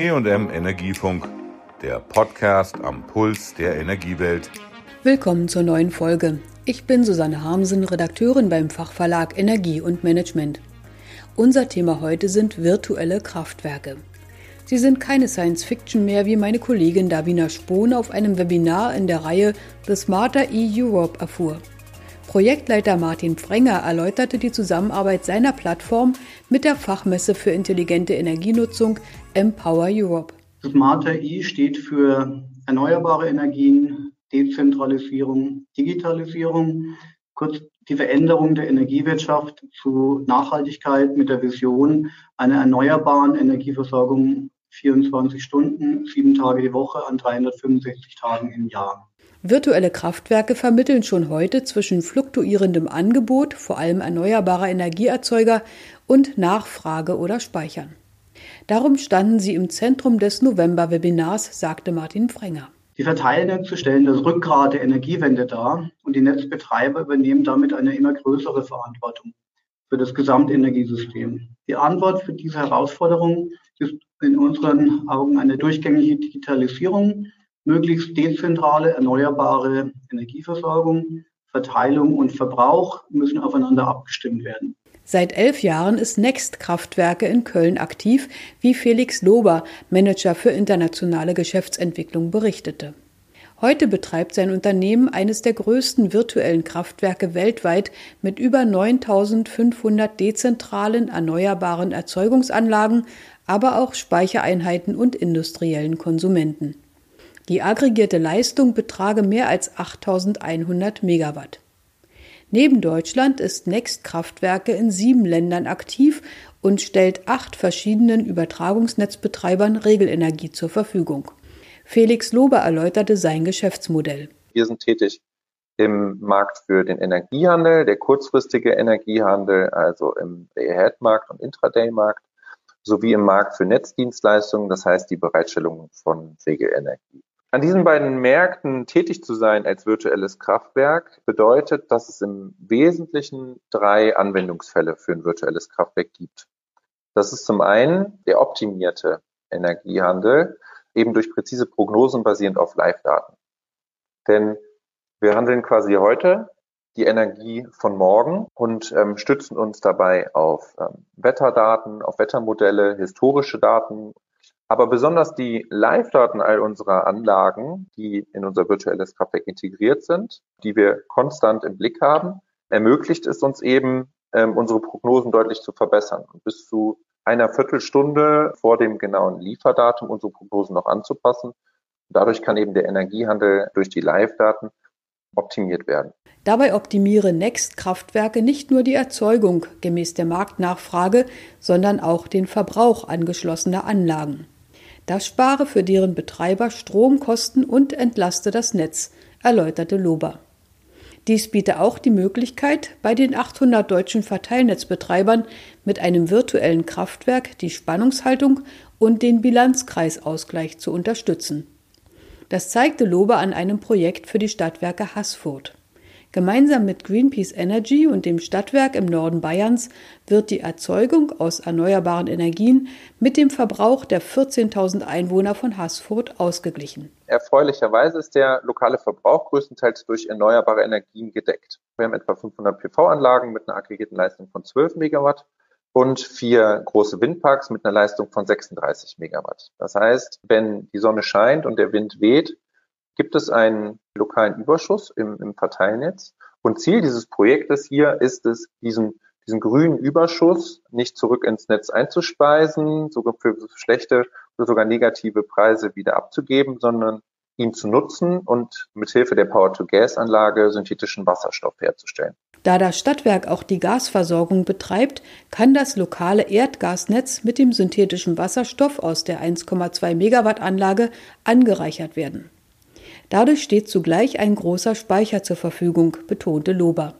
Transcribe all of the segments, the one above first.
EM Energiefunk, der Podcast am Puls der Energiewelt. Willkommen zur neuen Folge. Ich bin Susanne Harmsen, Redakteurin beim Fachverlag Energie und Management. Unser Thema heute sind virtuelle Kraftwerke. Sie sind keine Science Fiction mehr, wie meine Kollegin Davina Spohn auf einem Webinar in der Reihe The Smarter E-Europe erfuhr. Projektleiter Martin Frenger erläuterte die Zusammenarbeit seiner Plattform mit der Fachmesse für intelligente Energienutzung Empower Europe. Smarter E steht für erneuerbare Energien, Dezentralisierung, Digitalisierung, kurz die Veränderung der Energiewirtschaft zu Nachhaltigkeit mit der Vision einer erneuerbaren Energieversorgung 24 Stunden, sieben Tage die Woche an 365 Tagen im Jahr. Virtuelle Kraftwerke vermitteln schon heute zwischen fluktuierendem Angebot, vor allem erneuerbarer Energieerzeuger, und Nachfrage oder Speichern. Darum standen sie im Zentrum des November-Webinars, sagte Martin Frenger. Die Verteilnetze stellen das Rückgrat der Energiewende dar und die Netzbetreiber übernehmen damit eine immer größere Verantwortung für das Gesamtenergiesystem. Die Antwort für diese Herausforderung ist in unseren Augen eine durchgängige Digitalisierung, möglichst dezentrale, erneuerbare Energieversorgung, Verteilung und Verbrauch müssen aufeinander abgestimmt werden. Seit elf Jahren ist Next Kraftwerke in Köln aktiv, wie Felix Lober, Manager für internationale Geschäftsentwicklung, berichtete. Heute betreibt sein Unternehmen eines der größten virtuellen Kraftwerke weltweit mit über 9500 dezentralen erneuerbaren Erzeugungsanlagen, aber auch Speichereinheiten und industriellen Konsumenten. Die aggregierte Leistung betrage mehr als 8100 Megawatt. Neben Deutschland ist Next Kraftwerke in sieben Ländern aktiv und stellt acht verschiedenen Übertragungsnetzbetreibern Regelenergie zur Verfügung. Felix Lober erläuterte sein Geschäftsmodell. Wir sind tätig im Markt für den Energiehandel, der kurzfristige Energiehandel, also im Day-Ahead-Markt und Intraday-Markt, sowie im Markt für Netzdienstleistungen, das heißt die Bereitstellung von Regelenergie. An diesen beiden Märkten tätig zu sein als virtuelles Kraftwerk bedeutet, dass es im Wesentlichen drei Anwendungsfälle für ein virtuelles Kraftwerk gibt. Das ist zum einen der optimierte Energiehandel, eben durch präzise Prognosen basierend auf Live-Daten. Denn wir handeln quasi heute die Energie von morgen und ähm, stützen uns dabei auf ähm, Wetterdaten, auf Wettermodelle, historische Daten aber besonders die Live-Daten all unserer Anlagen, die in unser virtuelles Kraftwerk integriert sind, die wir konstant im Blick haben, ermöglicht es uns eben, ähm, unsere Prognosen deutlich zu verbessern und bis zu einer Viertelstunde vor dem genauen Lieferdatum unsere Prognosen noch anzupassen. Dadurch kann eben der Energiehandel durch die Live-Daten optimiert werden. Dabei optimiere Next Kraftwerke nicht nur die Erzeugung gemäß der Marktnachfrage, sondern auch den Verbrauch angeschlossener Anlagen. Das spare für deren Betreiber Stromkosten und entlaste das Netz, erläuterte Lober. Dies biete auch die Möglichkeit, bei den 800 deutschen Verteilnetzbetreibern mit einem virtuellen Kraftwerk die Spannungshaltung und den Bilanzkreisausgleich zu unterstützen. Das zeigte Lober an einem Projekt für die Stadtwerke Haßfurt. Gemeinsam mit Greenpeace Energy und dem Stadtwerk im Norden Bayerns wird die Erzeugung aus erneuerbaren Energien mit dem Verbrauch der 14.000 Einwohner von Haßfurt ausgeglichen. Erfreulicherweise ist der lokale Verbrauch größtenteils durch erneuerbare Energien gedeckt. Wir haben etwa 500 PV-Anlagen mit einer aggregierten Leistung von 12 Megawatt und vier große Windparks mit einer Leistung von 36 Megawatt. Das heißt, wenn die Sonne scheint und der Wind weht, gibt es einen lokalen Überschuss im, im Verteilnetz. Und Ziel dieses Projektes hier ist es, diesen, diesen grünen Überschuss nicht zurück ins Netz einzuspeisen, sogar für schlechte oder sogar negative Preise wieder abzugeben, sondern ihn zu nutzen und mithilfe der Power-to-Gas-Anlage synthetischen Wasserstoff herzustellen. Da das Stadtwerk auch die Gasversorgung betreibt, kann das lokale Erdgasnetz mit dem synthetischen Wasserstoff aus der 1,2 Megawatt Anlage angereichert werden. Dadurch steht zugleich ein großer Speicher zur Verfügung, betonte Lober.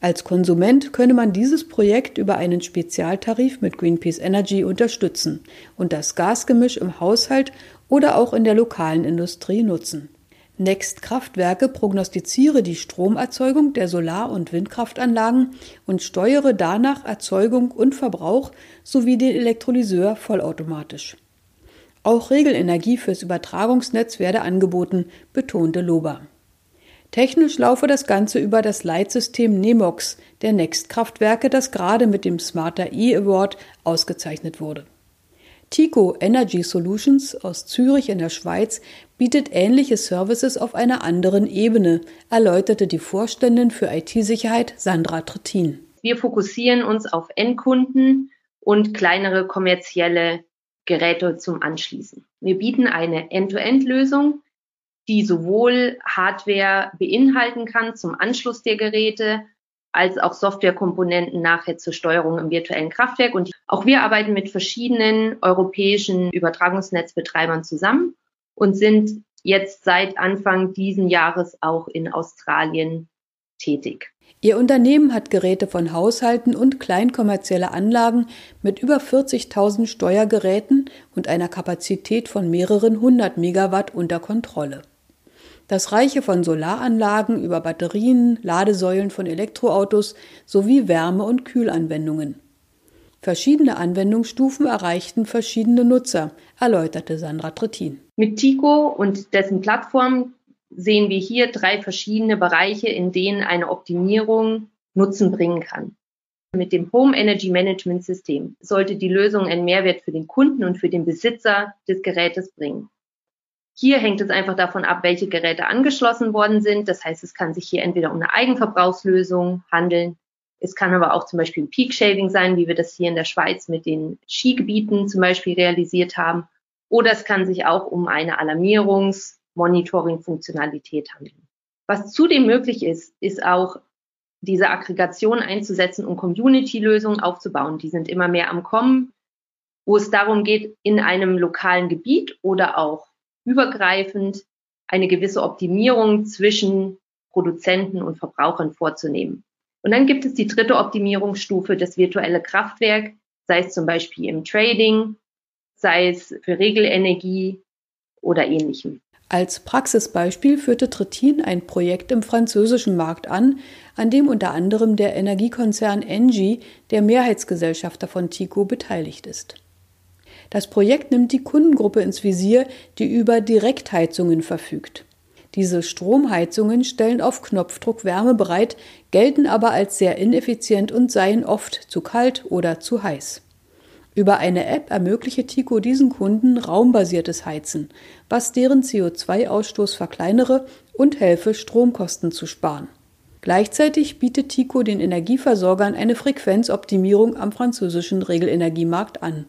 Als Konsument könne man dieses Projekt über einen Spezialtarif mit Greenpeace Energy unterstützen und das Gasgemisch im Haushalt oder auch in der lokalen Industrie nutzen. Next Kraftwerke prognostiziere die Stromerzeugung der Solar- und Windkraftanlagen und steuere danach Erzeugung und Verbrauch sowie den Elektrolyseur vollautomatisch. Auch Regelenergie fürs Übertragungsnetz werde angeboten, betonte Lober. Technisch laufe das Ganze über das Leitsystem NEMOX der Next-Kraftwerke, das gerade mit dem Smarter E Award ausgezeichnet wurde. Tico Energy Solutions aus Zürich in der Schweiz bietet ähnliche Services auf einer anderen Ebene, erläuterte die Vorständin für IT-Sicherheit Sandra Trittin. Wir fokussieren uns auf Endkunden und kleinere kommerzielle Geräte zum Anschließen. Wir bieten eine End-to-End-Lösung, die sowohl Hardware beinhalten kann zum Anschluss der Geräte, als auch Softwarekomponenten nachher zur Steuerung im virtuellen Kraftwerk. Und auch wir arbeiten mit verschiedenen europäischen Übertragungsnetzbetreibern zusammen und sind jetzt seit Anfang diesen Jahres auch in Australien tätig. Ihr Unternehmen hat Geräte von Haushalten und kleinkommerzielle Anlagen mit über 40.000 Steuergeräten und einer Kapazität von mehreren hundert Megawatt unter Kontrolle. Das reiche von Solaranlagen über Batterien, Ladesäulen von Elektroautos sowie Wärme- und Kühlanwendungen. Verschiedene Anwendungsstufen erreichten verschiedene Nutzer, erläuterte Sandra Trittin. Mit Tico und dessen Plattform sehen wir hier drei verschiedene Bereiche, in denen eine Optimierung Nutzen bringen kann. Mit dem Home Energy Management System sollte die Lösung einen Mehrwert für den Kunden und für den Besitzer des Gerätes bringen. Hier hängt es einfach davon ab, welche Geräte angeschlossen worden sind. Das heißt, es kann sich hier entweder um eine Eigenverbrauchslösung handeln. Es kann aber auch zum Beispiel ein Peak Shaving sein, wie wir das hier in der Schweiz mit den Skigebieten zum Beispiel realisiert haben. Oder es kann sich auch um eine Alarmierungs-, Monitoring-Funktionalität handeln. Was zudem möglich ist, ist auch diese Aggregation einzusetzen, um Community-Lösungen aufzubauen. Die sind immer mehr am Kommen, wo es darum geht, in einem lokalen Gebiet oder auch übergreifend eine gewisse Optimierung zwischen Produzenten und Verbrauchern vorzunehmen. Und dann gibt es die dritte Optimierungsstufe, das virtuelle Kraftwerk, sei es zum Beispiel im Trading, sei es für Regelenergie oder ähnlichem. Als Praxisbeispiel führte Trittin ein Projekt im französischen Markt an, an dem unter anderem der Energiekonzern Engie, der Mehrheitsgesellschafter von Tico, beteiligt ist. Das Projekt nimmt die Kundengruppe ins Visier, die über Direktheizungen verfügt. Diese Stromheizungen stellen auf Knopfdruck Wärme bereit, gelten aber als sehr ineffizient und seien oft zu kalt oder zu heiß. Über eine App ermögliche Tico diesen Kunden raumbasiertes Heizen, was deren CO2-Ausstoß verkleinere und helfe, Stromkosten zu sparen. Gleichzeitig bietet Tico den Energieversorgern eine Frequenzoptimierung am französischen Regelenergiemarkt an.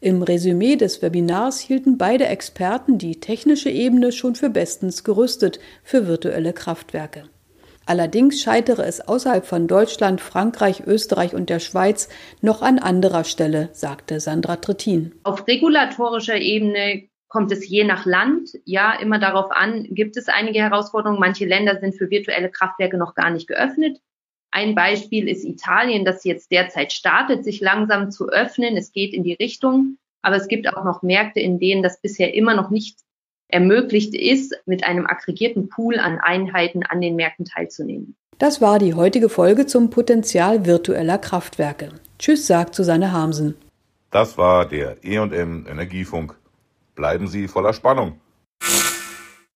Im Resümee des Webinars hielten beide Experten die technische Ebene schon für bestens gerüstet für virtuelle Kraftwerke. Allerdings scheitere es außerhalb von Deutschland, Frankreich, Österreich und der Schweiz noch an anderer Stelle, sagte Sandra Trittin. Auf regulatorischer Ebene kommt es je nach Land ja immer darauf an, gibt es einige Herausforderungen. Manche Länder sind für virtuelle Kraftwerke noch gar nicht geöffnet. Ein Beispiel ist Italien, das jetzt derzeit startet, sich langsam zu öffnen. Es geht in die Richtung, aber es gibt auch noch Märkte, in denen das bisher immer noch nicht ermöglicht ist, mit einem aggregierten Pool an Einheiten an den Märkten teilzunehmen. Das war die heutige Folge zum Potenzial virtueller Kraftwerke. Tschüss, sagt Susanne Hamsen. Das war der E&M Energiefunk. Bleiben Sie voller Spannung.